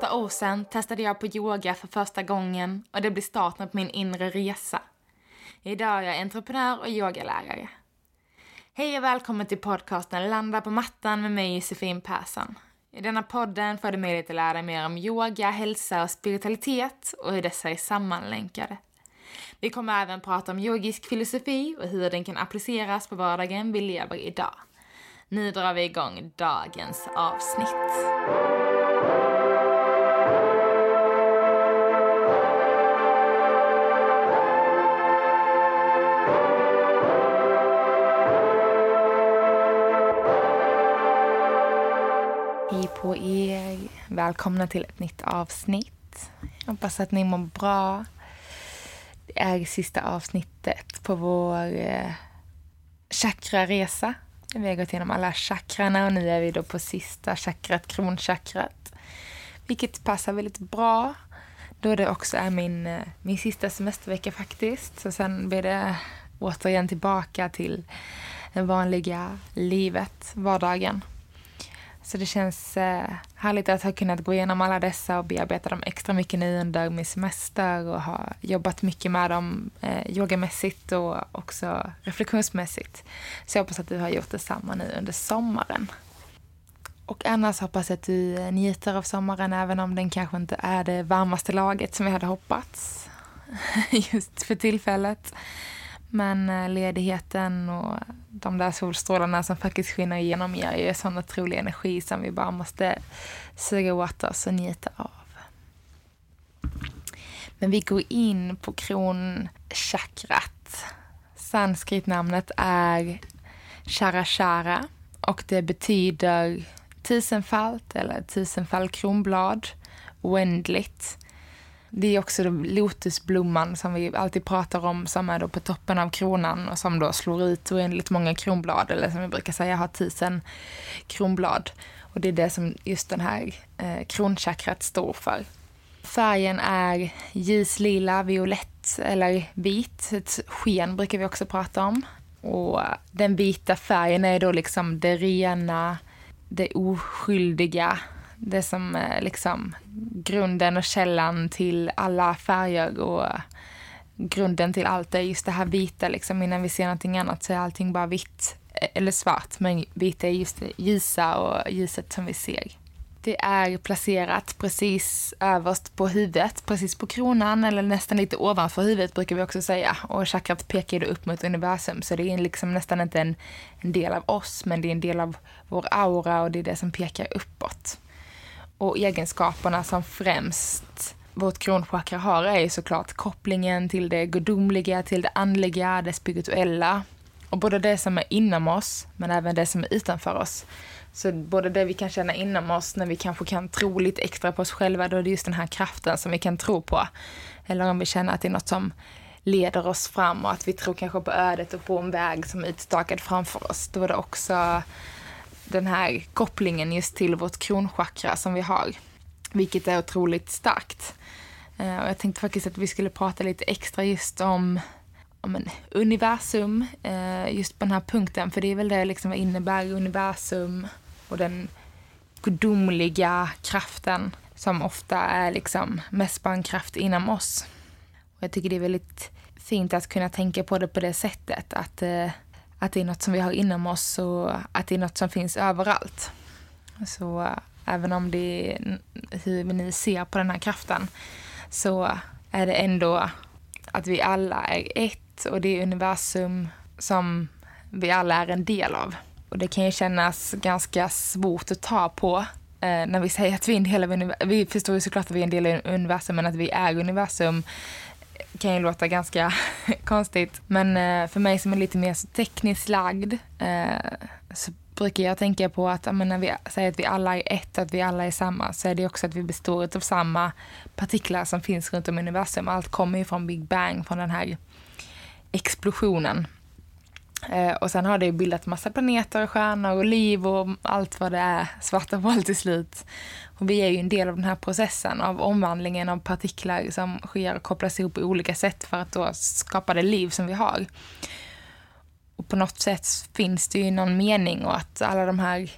åtta år sedan testade jag på yoga för första gången och det blev starten på min inre resa. Idag är jag entreprenör och yogalärare. Hej och välkommen till podcasten Landa på mattan med mig Josefin Persson. I denna podden får du möjlighet att lära dig mer om yoga, hälsa och spiritualitet och hur dessa är sammanlänkade. Vi kommer även prata om yogisk filosofi och hur den kan appliceras på vardagen vi lever idag. Nu drar vi igång dagens avsnitt. På er! Välkomna till ett nytt avsnitt. Jag hoppas att ni mår bra. Det är sista avsnittet på vår eh, chakraresa. Vi har gått igenom alla chakrarna och nu är vi då på sista chakrat, kronchakrat. Vilket passar väldigt bra då det också är min, eh, min sista semestervecka faktiskt. Så sen blir det återigen tillbaka till det vanliga livet, vardagen. Så det känns eh, härligt att ha kunnat gå igenom alla dessa och bearbeta dem extra mycket nu under min semester och ha jobbat mycket med dem eh, yogamässigt och också reflektionsmässigt. Så jag hoppas att du har gjort detsamma nu under sommaren. Och annars hoppas jag att du eh, njuter av sommaren även om den kanske inte är det varmaste laget som vi hade hoppats just för tillfället. Men eh, ledigheten och de där solstrålarna som faktiskt skiner igenom ger ju sån otrolig energi som vi bara måste suga åt oss och njuta av. Men vi går in på kronchakrat. Sanskritnamnet är Charachara och det betyder tusenfalt eller tusenfall kronblad, oändligt. Det är också lotusblomman som vi alltid pratar om som är då på toppen av kronan och som då slår ut oändligt många kronblad eller som vi brukar säga har tusen kronblad. Och det är det som just den här eh, kronchakrat står för. Färgen är ljuslila, violett eller vit. Ett sken brukar vi också prata om. Och den vita färgen är då liksom det rena, det oskyldiga, det som är liksom grunden och källan till alla färger och grunden till allt är just det här vita. Liksom. Innan vi ser någonting annat så är allting bara vitt eller svart. Men vitt är just det ljusa och ljuset som vi ser. Det är placerat precis överst på huvudet, precis på kronan eller nästan lite ovanför huvudet brukar vi också säga. Och chakrat pekar upp mot universum så det är liksom nästan inte en, en del av oss men det är en del av vår aura och det är det som pekar uppåt och egenskaperna som främst vårt kronchakra har är ju såklart kopplingen till det gudomliga, till det andliga, det spirituella. Och både det som är inom oss, men även det som är utanför oss. Så både det vi kan känna inom oss, när vi kanske kan tro lite extra på oss själva, då är det just den här kraften som vi kan tro på. Eller om vi känner att det är något som leder oss fram och att vi tror kanske på ödet och på en väg som är utstakad framför oss. Då är det också den här kopplingen just till vårt kronchakra som vi har. Vilket är otroligt starkt. Eh, och jag tänkte faktiskt att vi skulle prata lite extra just om, om en universum, eh, just på den här punkten. För det är väl det liksom vad innebär universum och den gudomliga kraften som ofta är liksom mest bara en kraft inom oss. Och jag tycker det är väldigt fint att kunna tänka på det på det sättet. Att eh, att det är något som vi har inom oss och att det är något som finns överallt. Så eh, även om det är hur ni ser på den här kraften så är det ändå att vi alla är ett och det är universum som vi alla är en del av. Och det kan ju kännas ganska svårt att ta på eh, när vi säger att vi är en del av universum. Vi förstår ju såklart att vi är en del av universum, men att vi är universum kan ju låta ganska konstigt. Men eh, för mig som är lite mer tekniskt lagd eh, så brukar jag tänka på att men, när vi säger att vi alla är ett, att vi alla är samma, så är det också att vi består av samma partiklar som finns runt om i universum. Allt kommer ju från Big Bang, från den här explosionen. Eh, och sen har det bildat massa planeter och stjärnor och liv och allt vad det är, svarta hål till slut. Och vi är ju en del av den här processen av omvandlingen av partiklar som sker och kopplas ihop på olika sätt för att då skapa det liv som vi har. Och på något sätt finns det ju någon mening och att alla de här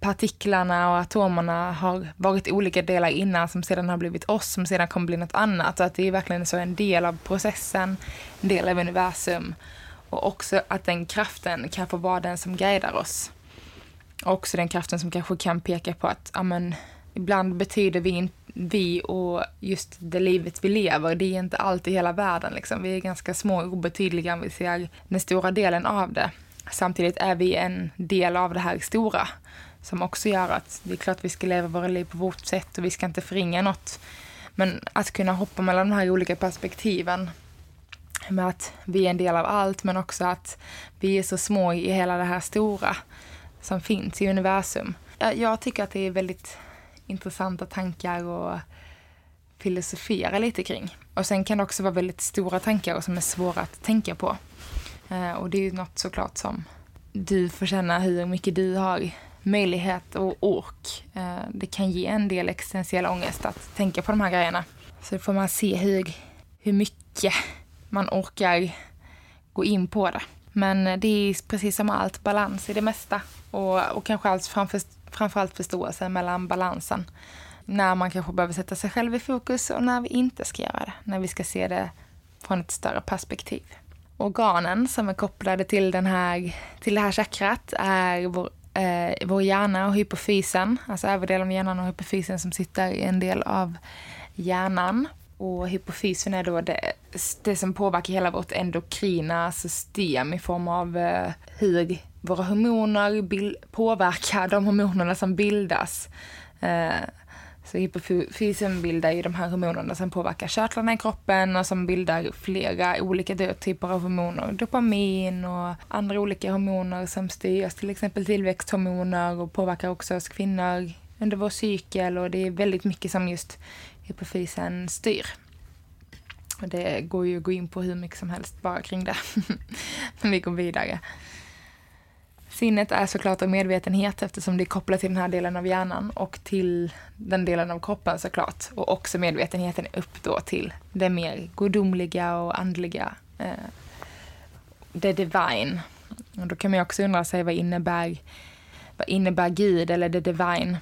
partiklarna och atomerna har varit olika delar innan som sedan har blivit oss, som sedan kommer bli något annat. Så att det är verkligen så en del av processen, en del av universum. Och också att den kraften kan få vara den som guidar oss. Och också den kraften som kanske kan peka på att amen, ibland betyder vi, vi och just det livet vi lever, det är inte alltid hela världen. Liksom. Vi är ganska små och obetydliga om vi ser den stora delen av det. Samtidigt är vi en del av det här stora som också gör att det är klart vi ska leva våra liv på vårt sätt och vi ska inte förringa något. Men att kunna hoppa mellan de här olika perspektiven med att vi är en del av allt men också att vi är så små i hela det här stora som finns i universum. Jag tycker att det är väldigt intressanta tankar och filosofera lite kring. Och sen kan det också vara väldigt stora tankar som är svåra att tänka på. Eh, och det är ju något såklart som du får känna hur mycket du har möjlighet och ork. Eh, det kan ge en del existentiell ångest att tänka på de här grejerna. Så får man se hur, hur mycket man orkar gå in på det. Men det är precis som allt, balans i det mesta. Och, och kanske allt framför, framförallt förståelse mellan balansen. När man kanske behöver sätta sig själv i fokus och när vi inte ska göra det. När vi ska se det från ett större perspektiv. Organen som är kopplade till, den här, till det här chakrat är vår, eh, vår hjärna och hypofysen. Alltså överdelen av hjärnan och hypofysen som sitter i en del av hjärnan. Och hypofysen är då det, det som påverkar hela vårt endokrina system i form av eh, hur våra hormoner bild, påverkar de hormonerna som bildas. Eh, så hypofysen bildar ju de här hormonerna som påverkar körtlarna i kroppen och som bildar flera olika typer av hormoner. Dopamin och andra olika hormoner som styrs, till exempel tillväxthormoner och påverkar också oss kvinnor under vår cykel och det är väldigt mycket som just hypofysen styr. Och det går ju att gå in på hur mycket som helst bara kring det. Men vi går vidare. Sinnet är såklart en medvetenhet eftersom det är kopplat till den här delen av hjärnan och till den delen av kroppen såklart. Och också medvetenheten upp då till det mer gudomliga och andliga. Eh, det divine. Och då kan man ju också undra sig vad innebär, vad innebär Gud eller det divine?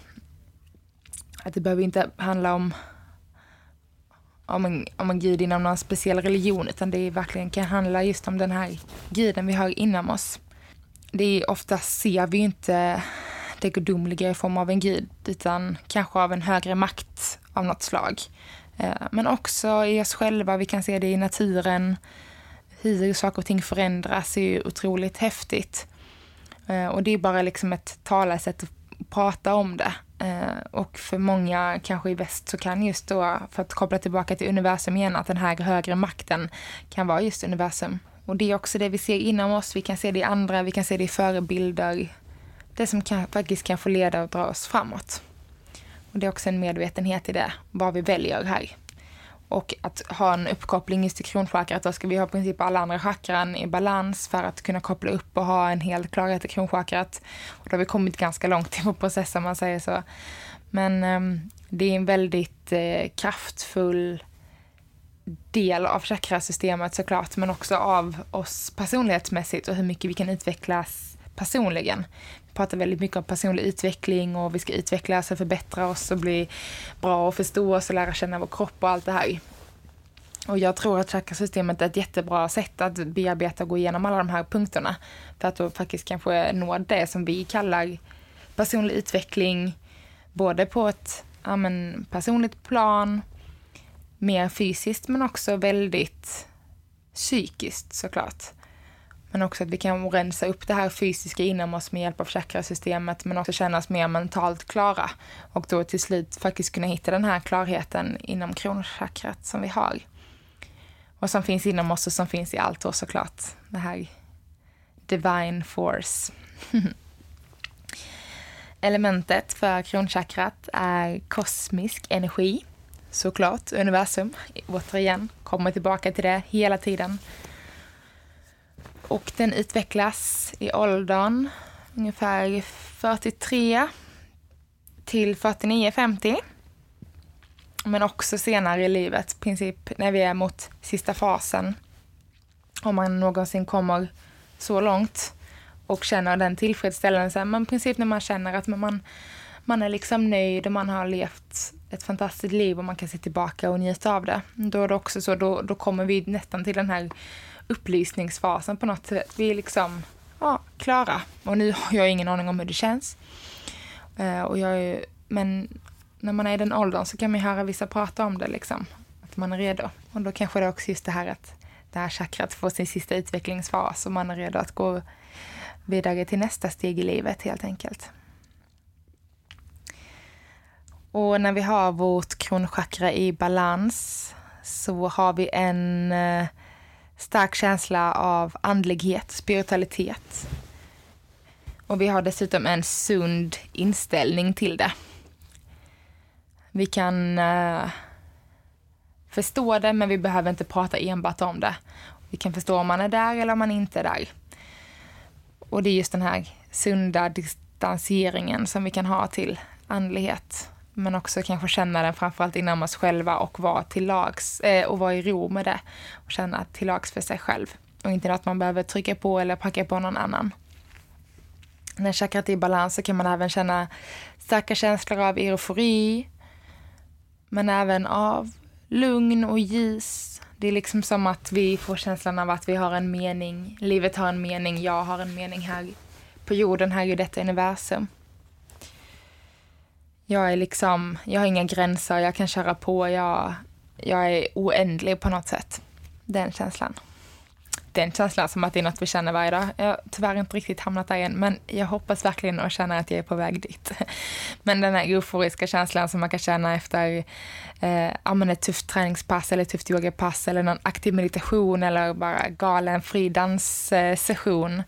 Att det behöver inte handla om om en, om en gud inom någon speciell religion utan det verkligen kan handla just om den här guden vi har inom oss. Det är ofta ser vi inte det gudomliga i form av en gud utan kanske av en högre makt av något slag. Eh, men också i oss själva, vi kan se det i naturen. Hur saker och ting förändras är ju otroligt häftigt. Eh, och det är bara liksom ett talesätt att prata om det. Eh, och för många, kanske i väst, så kan just då, för att koppla tillbaka till universum igen, att den här högre makten kan vara just universum. Och det är också det vi ser inom oss, vi kan se det i andra, vi kan se det i förebilder. Det som kan, faktiskt kan få leda och dra oss framåt. Och det är också en medvetenhet i det, vad vi väljer här. Och att ha en uppkoppling just till kronchakrat, då ska vi ha i princip alla andra chakran i balans för att kunna koppla upp och ha en hel klarhet i kronchakrat. Och då har vi kommit ganska långt i vår process om man säger så. Men um, det är en väldigt eh, kraftfull del av chakrasystemet såklart, men också av oss personlighetsmässigt och hur mycket vi kan utvecklas personligen. Vi pratar väldigt mycket om personlig utveckling och vi ska utvecklas och förbättra oss och bli bra och förstå oss och lära känna vår kropp och allt det här. Och jag tror att trackersystemet är ett jättebra sätt att bearbeta och gå igenom alla de här punkterna. För att då faktiskt kanske nå det som vi kallar personlig utveckling, både på ett ja, men, personligt plan, mer fysiskt men också väldigt psykiskt såklart. Men också att vi kan rensa upp det här fysiska inom oss med hjälp av chakrasystemet men också känna oss mer mentalt klara och då till slut faktiskt kunna hitta den här klarheten inom kronchakrat som vi har. Och som finns inom oss och som finns i allt då såklart. Det här divine force. Elementet för kronchakrat är kosmisk energi såklart, universum. Återigen, kommer tillbaka till det hela tiden. Och den utvecklas i åldern ungefär 43 till 49-50. Men också senare i livet, i princip när vi är mot sista fasen. Om man någonsin kommer så långt. och känner den tillfredsställelsen. Men i princip när man känner att man, man är liksom nöjd och man har levt ett fantastiskt liv och man kan se tillbaka och njuta av det. Då är det också så, då, då kommer vi nästan till den här upplysningsfasen på något sätt. Vi är liksom ja, klara. Och nu har jag ingen aning om hur det känns. Uh, och jag är, men när man är i den åldern så kan man höra vissa prata om det liksom. Att man är redo. Och då kanske det är också just det här att det här chakrat får sin sista utvecklingsfas och man är redo att gå vidare till nästa steg i livet helt enkelt. Och när vi har vårt kronchakra i balans så har vi en eh, stark känsla av andlighet, spiritualitet. Och vi har dessutom en sund inställning till det. Vi kan uh, förstå det, men vi behöver inte prata enbart om det. Vi kan förstå om man är där eller om man inte är där. Och det är just den här sunda distanseringen som vi kan ha till andlighet. Men också kanske känna den framförallt inom oss själva och vara till lags, eh, och vara i ro med det. Och känna till lags för sig själv. Och inte att man behöver trycka på eller packa på någon annan. När chakrat är i balans så kan man även känna starka känslor av eufori. Men även av lugn och ljus. Det är liksom som att vi får känslan av att vi har en mening. Livet har en mening, jag har en mening här på jorden, här i detta universum. Jag är liksom, jag har inga gränser, jag kan köra på, jag, jag är oändlig på något sätt. Den känslan. Den känslan som att det är något vi känner varje dag. Jag har tyvärr inte riktigt hamnat där än, men jag hoppas verkligen och känner att jag är på väg dit. Men den här euforiska känslan som man kan känna efter eh, ett tufft träningspass eller ett tufft yogapass eller någon aktiv meditation eller bara galen fridanssession. Eh,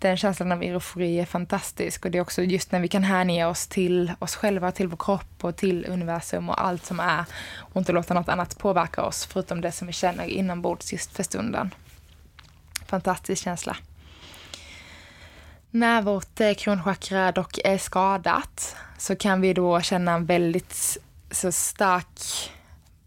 den känslan av eufori är fantastisk och det är också just när vi kan hänge oss till oss själva, till vår kropp och till universum och allt som är och inte låta något annat påverka oss förutom det som vi känner inombords just för stunden. Fantastisk känsla. När vårt eh, kronchakra dock är skadat så kan vi då känna en väldigt så stark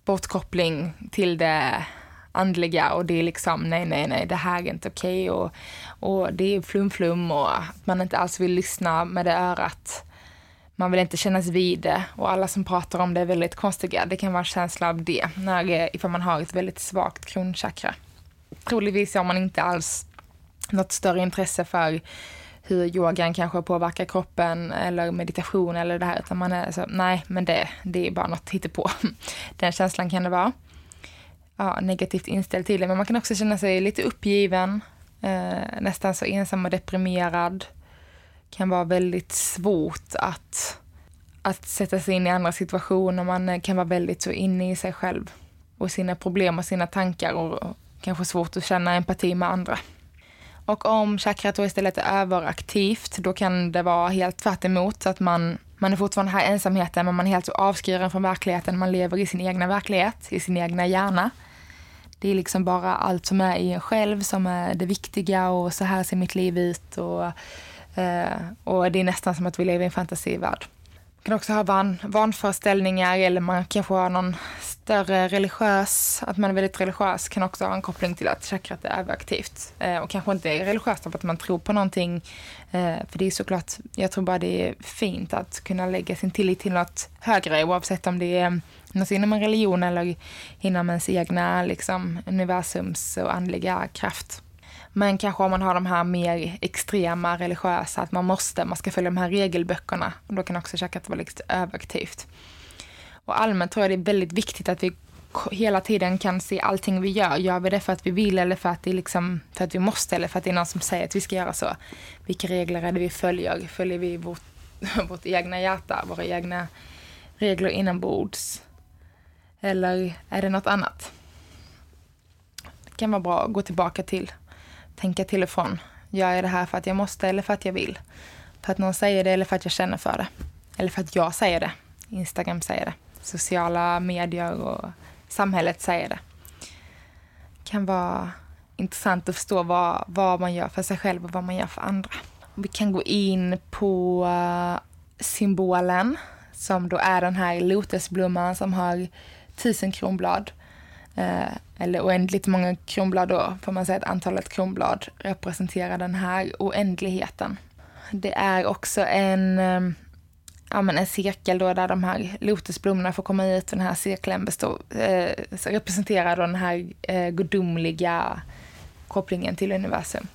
bortkoppling till det andliga och det är liksom nej, nej, nej, det här är inte okej okay. och, och det är flum-flum och att man inte alls vill lyssna med det örat. Man vill inte kännas vid det och alla som pratar om det är väldigt konstiga. Det kan vara en känsla av det när, eh, ifall man har ett väldigt svagt kronchakra. Troligtvis har man inte alls något större intresse för hur yogan kanske påverkar kroppen eller meditation eller det här, utan man är så, nej, men det, det är bara något hittepå. Den känslan kan det vara. Ja, negativt inställd till det, men man kan också känna sig lite uppgiven, eh, nästan så ensam och deprimerad. Kan vara väldigt svårt att, att sätta sig in i andra situationer, man eh, kan vara väldigt så inne i sig själv och sina problem och sina tankar och, och kanske svårt att känna empati med andra. Och om chakrat då istället är överaktivt, då kan det vara helt tvärt emot, att man, man är fortfarande här i ensamheten, men man är helt så avskuren från verkligheten. Man lever i sin egna verklighet, i sin egna hjärna. Det är liksom bara allt som är i en själv som är det viktiga och så här ser mitt liv ut. Och, eh, och det är nästan som att vi lever i en fantasivärld. Man kan också ha van, vanföreställningar eller man kanske har någon större religiös, att man är väldigt religiös kan också ha en koppling till att chakrat är överaktivt. Eh, och kanske inte är religiöst för att man tror på någonting. Eh, för det är såklart, jag tror bara det är fint att kunna lägga sin tillit till något högre oavsett om det är något inom en religion eller inom ens egna liksom, universums och andliga kraft. Men kanske om man har de här mer extrema religiösa, att man måste, man ska följa de här regelböckerna. Och då kan också chakrat vara lite överaktivt. Och allmänt tror jag det är väldigt viktigt att vi hela tiden kan se allting vi gör. Gör vi det för att vi vill eller för att, det liksom, för att vi måste eller för att det är någon som säger att vi ska göra så? Vilka regler är det vi följer? Följer vi vårt, vårt egna hjärta, våra egna regler inombords? Eller är det något annat? Det kan vara bra att gå tillbaka till, tänka till och från. Gör jag det här för att jag måste eller för att jag vill? För att någon säger det eller för att jag känner för det? Eller för att jag säger det? Instagram säger det sociala medier och samhället säger det. Det kan vara intressant att förstå vad, vad man gör för sig själv och vad man gör för andra. Vi kan gå in på eh, symbolen som då är den här lotusblomman som har tusen kronblad. Eh, eller oändligt många kronblad då, får man säga att antalet kronblad representerar den här oändligheten. Det är också en, ehm, ja, men en cirkel då där de här lotusblommorna får komma ut. Den här cirkeln består, eh, representerar den här eh, gudomliga kopplingen till universum.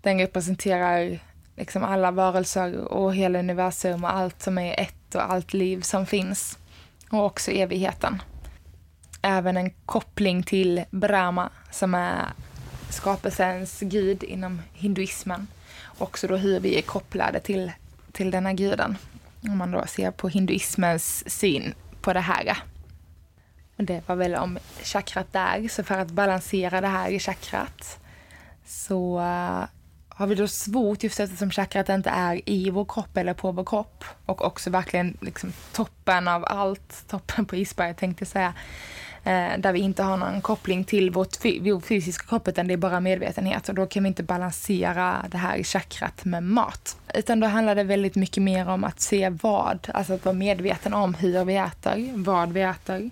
Den representerar liksom alla varelser och hela universum och allt som är ett och allt liv som finns. Och också evigheten. Även en koppling till Brahma som är skapelsens gud inom hinduismen. Också då hur vi är kopplade till, till denna guden. Om man då ser på hinduismens syn på det här. Det var väl om chakrat där, så för att balansera det här i chakrat så eh, har vi då svårt just eftersom chakrat inte är i vår kropp eller på vår kropp och också verkligen liksom toppen av allt, toppen på isberget tänkte jag säga, Eh, där vi inte har någon koppling till vårt, vår fysiska kropp utan det är bara medvetenhet och då kan vi inte balansera det här chakrat med mat. Utan då handlar det väldigt mycket mer om att se vad, alltså att vara medveten om hur vi äter, vad vi äter,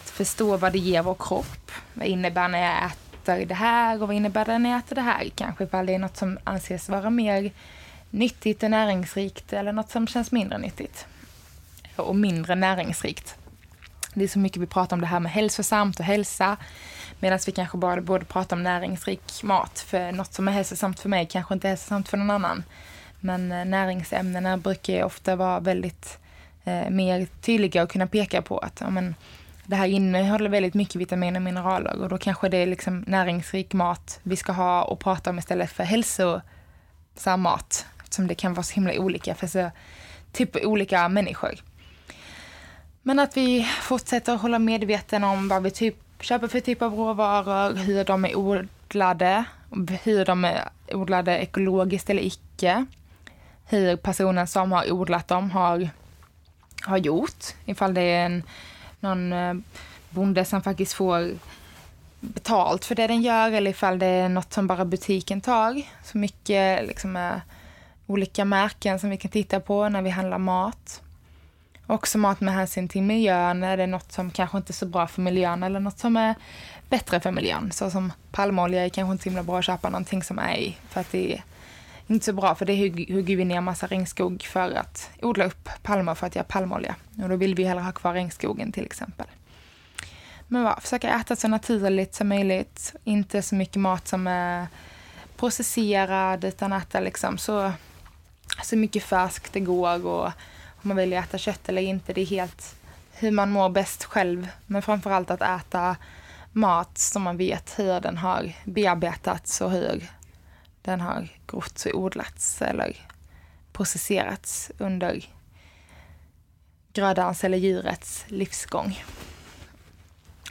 att förstå vad det ger vår kropp, vad innebär när jag äter det här och vad innebär det när jag äter det här? Kanske ifall det är något som anses vara mer nyttigt och näringsrikt eller något som känns mindre nyttigt och mindre näringsrikt. Det är så mycket vi pratar om det här med hälsosamt och hälsa medan vi kanske bara borde prata om näringsrik mat för något som är hälsosamt för mig kanske inte är hälsosamt för någon annan. Men eh, näringsämnena brukar ofta vara väldigt eh, mer tydliga och kunna peka på att ja, men, det här innehåller väldigt mycket vitaminer och mineraler och då kanske det är liksom näringsrik mat vi ska ha och prata om istället för hälsosam mat. Eftersom det kan vara så himla olika för så typ olika människor. Men att vi fortsätter hålla medveten om vad vi typ köper för typ av råvaror, hur de är odlade, hur de är odlade ekologiskt eller icke. Hur personen som har odlat dem har, har gjort. Ifall det är en någon eh, bonde som faktiskt får betalt för det den gör eller ifall det är något som bara butiken tar. Så mycket liksom, eh, olika märken som vi kan titta på när vi handlar mat. Också mat med hänsyn till miljön. Är det något som kanske inte är så bra för miljön eller något som är bättre för miljön? Så som palmolja är kanske inte så himla bra att köpa någonting som är i för att det är inte så bra för det hugger vi ner massa regnskog för att odla upp palmer för att göra palmolja. Och då vill vi hellre ha kvar regnskogen till exempel. Men va, försöka äta så naturligt som möjligt. Inte så mycket mat som är processerad utan äta liksom så, så mycket färskt det går. Och om man vill äta kött eller inte, det är helt hur man mår bäst själv. Men framförallt att äta mat som man vet hur den har bearbetats och hur den har grott och odlats eller processerats under grödans eller djurets livsgång.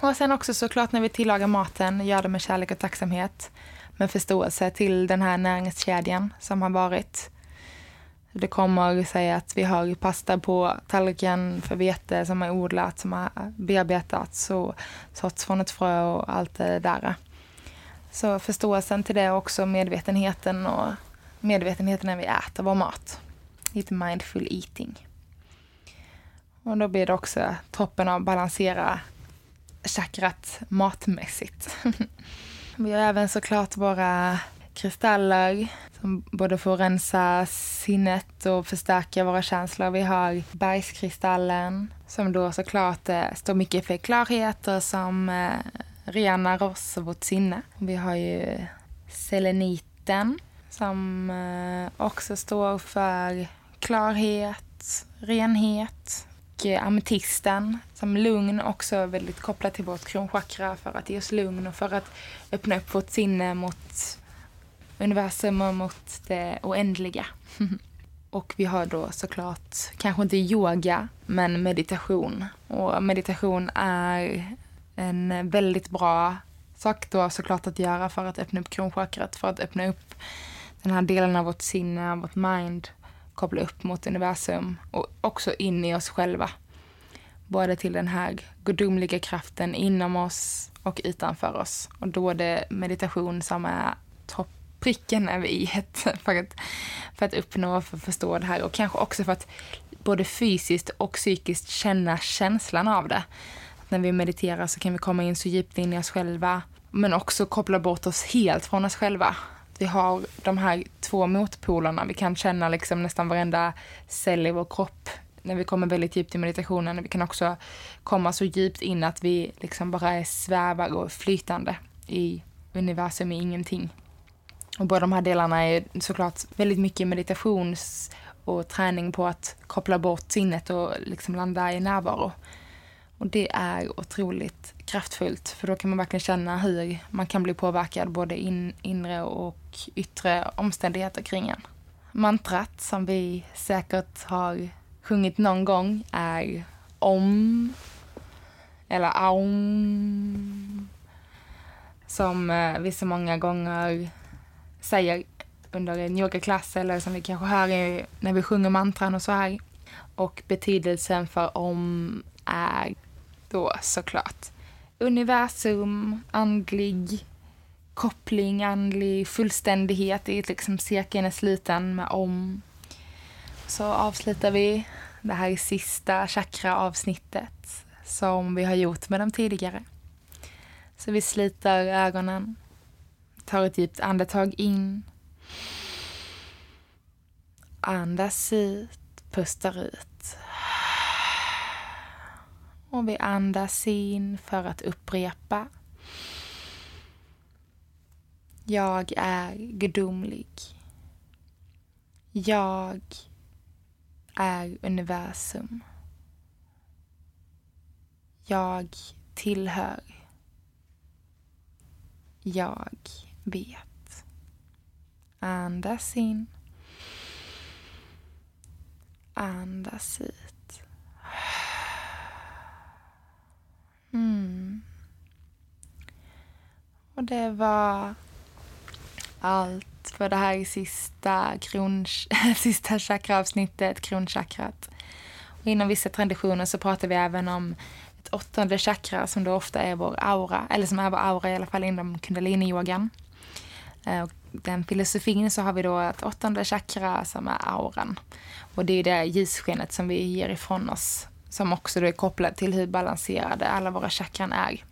Och sen också såklart när vi tillagar maten, gör det med kärlek och tacksamhet. Med förståelse till den här näringskedjan som har varit. Det kommer säga att vi har pasta på tallriken för vete som är odlat, som har bearbetats och såtts från ett frö och allt det där. Så förståelsen till det och också medvetenheten och medvetenheten när vi äter vår mat. Lite mindful eating. Och då blir det också toppen av balansera chakrat matmässigt. vi har även såklart våra kristaller som både får rensa sinnet och förstärka våra känslor. Vi har bergskristallen som då såklart eh, står mycket för klarhet och som eh, renar oss och vårt sinne. Vi har ju seleniten som eh, också står för klarhet, renhet. Och eh, ametisten som lugn, också väldigt kopplat till vårt kronchakra för att ge oss lugn och för att öppna upp vårt sinne mot universum och mot det oändliga. Och vi har då såklart, kanske inte yoga, men meditation. Och meditation är en väldigt bra sak då såklart att göra för att öppna upp kronchakrat, för att öppna upp den här delen av vårt sinne, vårt mind, koppla upp mot universum och också in i oss själva. Både till den här gudomliga kraften inom oss och utanför oss. Och då är det meditation som är pricken över i för att, för att uppnå och för förstå det här och kanske också för att både fysiskt och psykiskt känna känslan av det att när vi mediterar så kan vi komma in så djupt in i oss själva men också koppla bort oss helt från oss själva. Vi har de här två motpolerna. Vi kan känna liksom nästan varenda cell i vår kropp när vi kommer väldigt djupt i meditationen. Vi kan också komma så djupt in att vi liksom bara är svävar och flytande i universum, i ingenting. Och båda de här delarna är såklart väldigt mycket meditations och träning på att koppla bort sinnet och liksom landa i närvaro. Och det är otroligt kraftfullt för då kan man verkligen känna hur man kan bli påverkad både in, inre och yttre omständigheter kring en. Mantrat som vi säkert har sjungit någon gång är om eller aum som eh, vi så många gånger säger under en yogaklass eller som vi kanske hör när vi sjunger mantran och så här. Och betydelsen för om är då såklart universum, andlig koppling, andlig fullständighet i liksom cirkeln är sluten med om. Så avslutar vi det här sista chakra-avsnittet som vi har gjort med de tidigare. Så vi sliter ögonen, tar ett djupt andetag in. Andas ut, pustar ut. Och vi andas in för att upprepa. Jag är gudomlig. Jag är universum. Jag tillhör. Jag vet. Andas in. Andas ut. Mm. Och det var allt för det här sista, kron, sista chakraavsnittet, kronchakrat. Och inom vissa traditioner så pratar vi även om ett åttonde chakra som då ofta är vår aura, eller som är vår aura i alla fall inom kundaliniyogan. Eh, och den filosofin så har vi då ett åttonde chakra som är auran. Och det är det ljusskenet som vi ger ifrån oss som också då är kopplat till hur balanserade alla våra chakran är.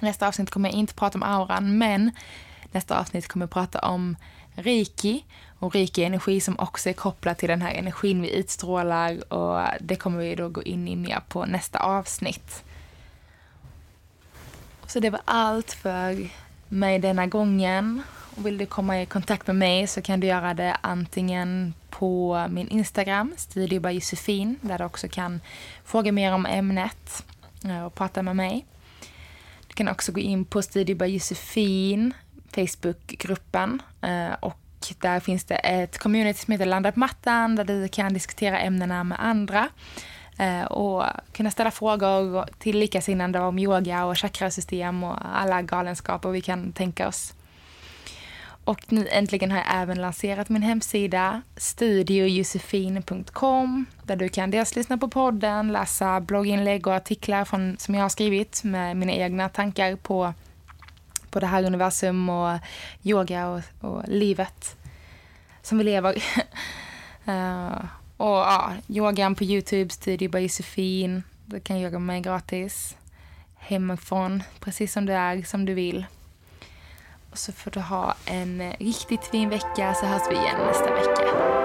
Nästa avsnitt kommer jag inte prata om auran, men nästa avsnitt kommer jag prata om reiki och reiki-energi som också är kopplat till den här energin vi utstrålar och det kommer vi då gå in i mer på nästa avsnitt. Så det var allt för mig denna gången. Och vill du komma i kontakt med mig så kan du göra det antingen på min Instagram, Studio Josefin, där du också kan fråga mer om ämnet eh, och prata med mig. Du kan också gå in på Studio Josefin, Facebookgruppen eh, och där finns det ett community som heter Landa på mattan där du kan diskutera ämnena med andra Eh, och kunna ställa frågor till likasinnande om yoga och chakrasystem och alla galenskaper vi kan tänka oss. Och nu äntligen har jag även lanserat min hemsida studiojosefin.com där du kan dels lyssna på podden, läsa blogginlägg och artiklar från, som jag har skrivit med mina egna tankar på, på det här universum och yoga och, och livet som vi lever. uh, och ja, yogan på Youtube, Studio by Josefin. Du kan yoga med mig gratis hemifrån, precis som du är, som du vill. Och så får du ha en riktigt fin vecka så hörs vi igen nästa vecka.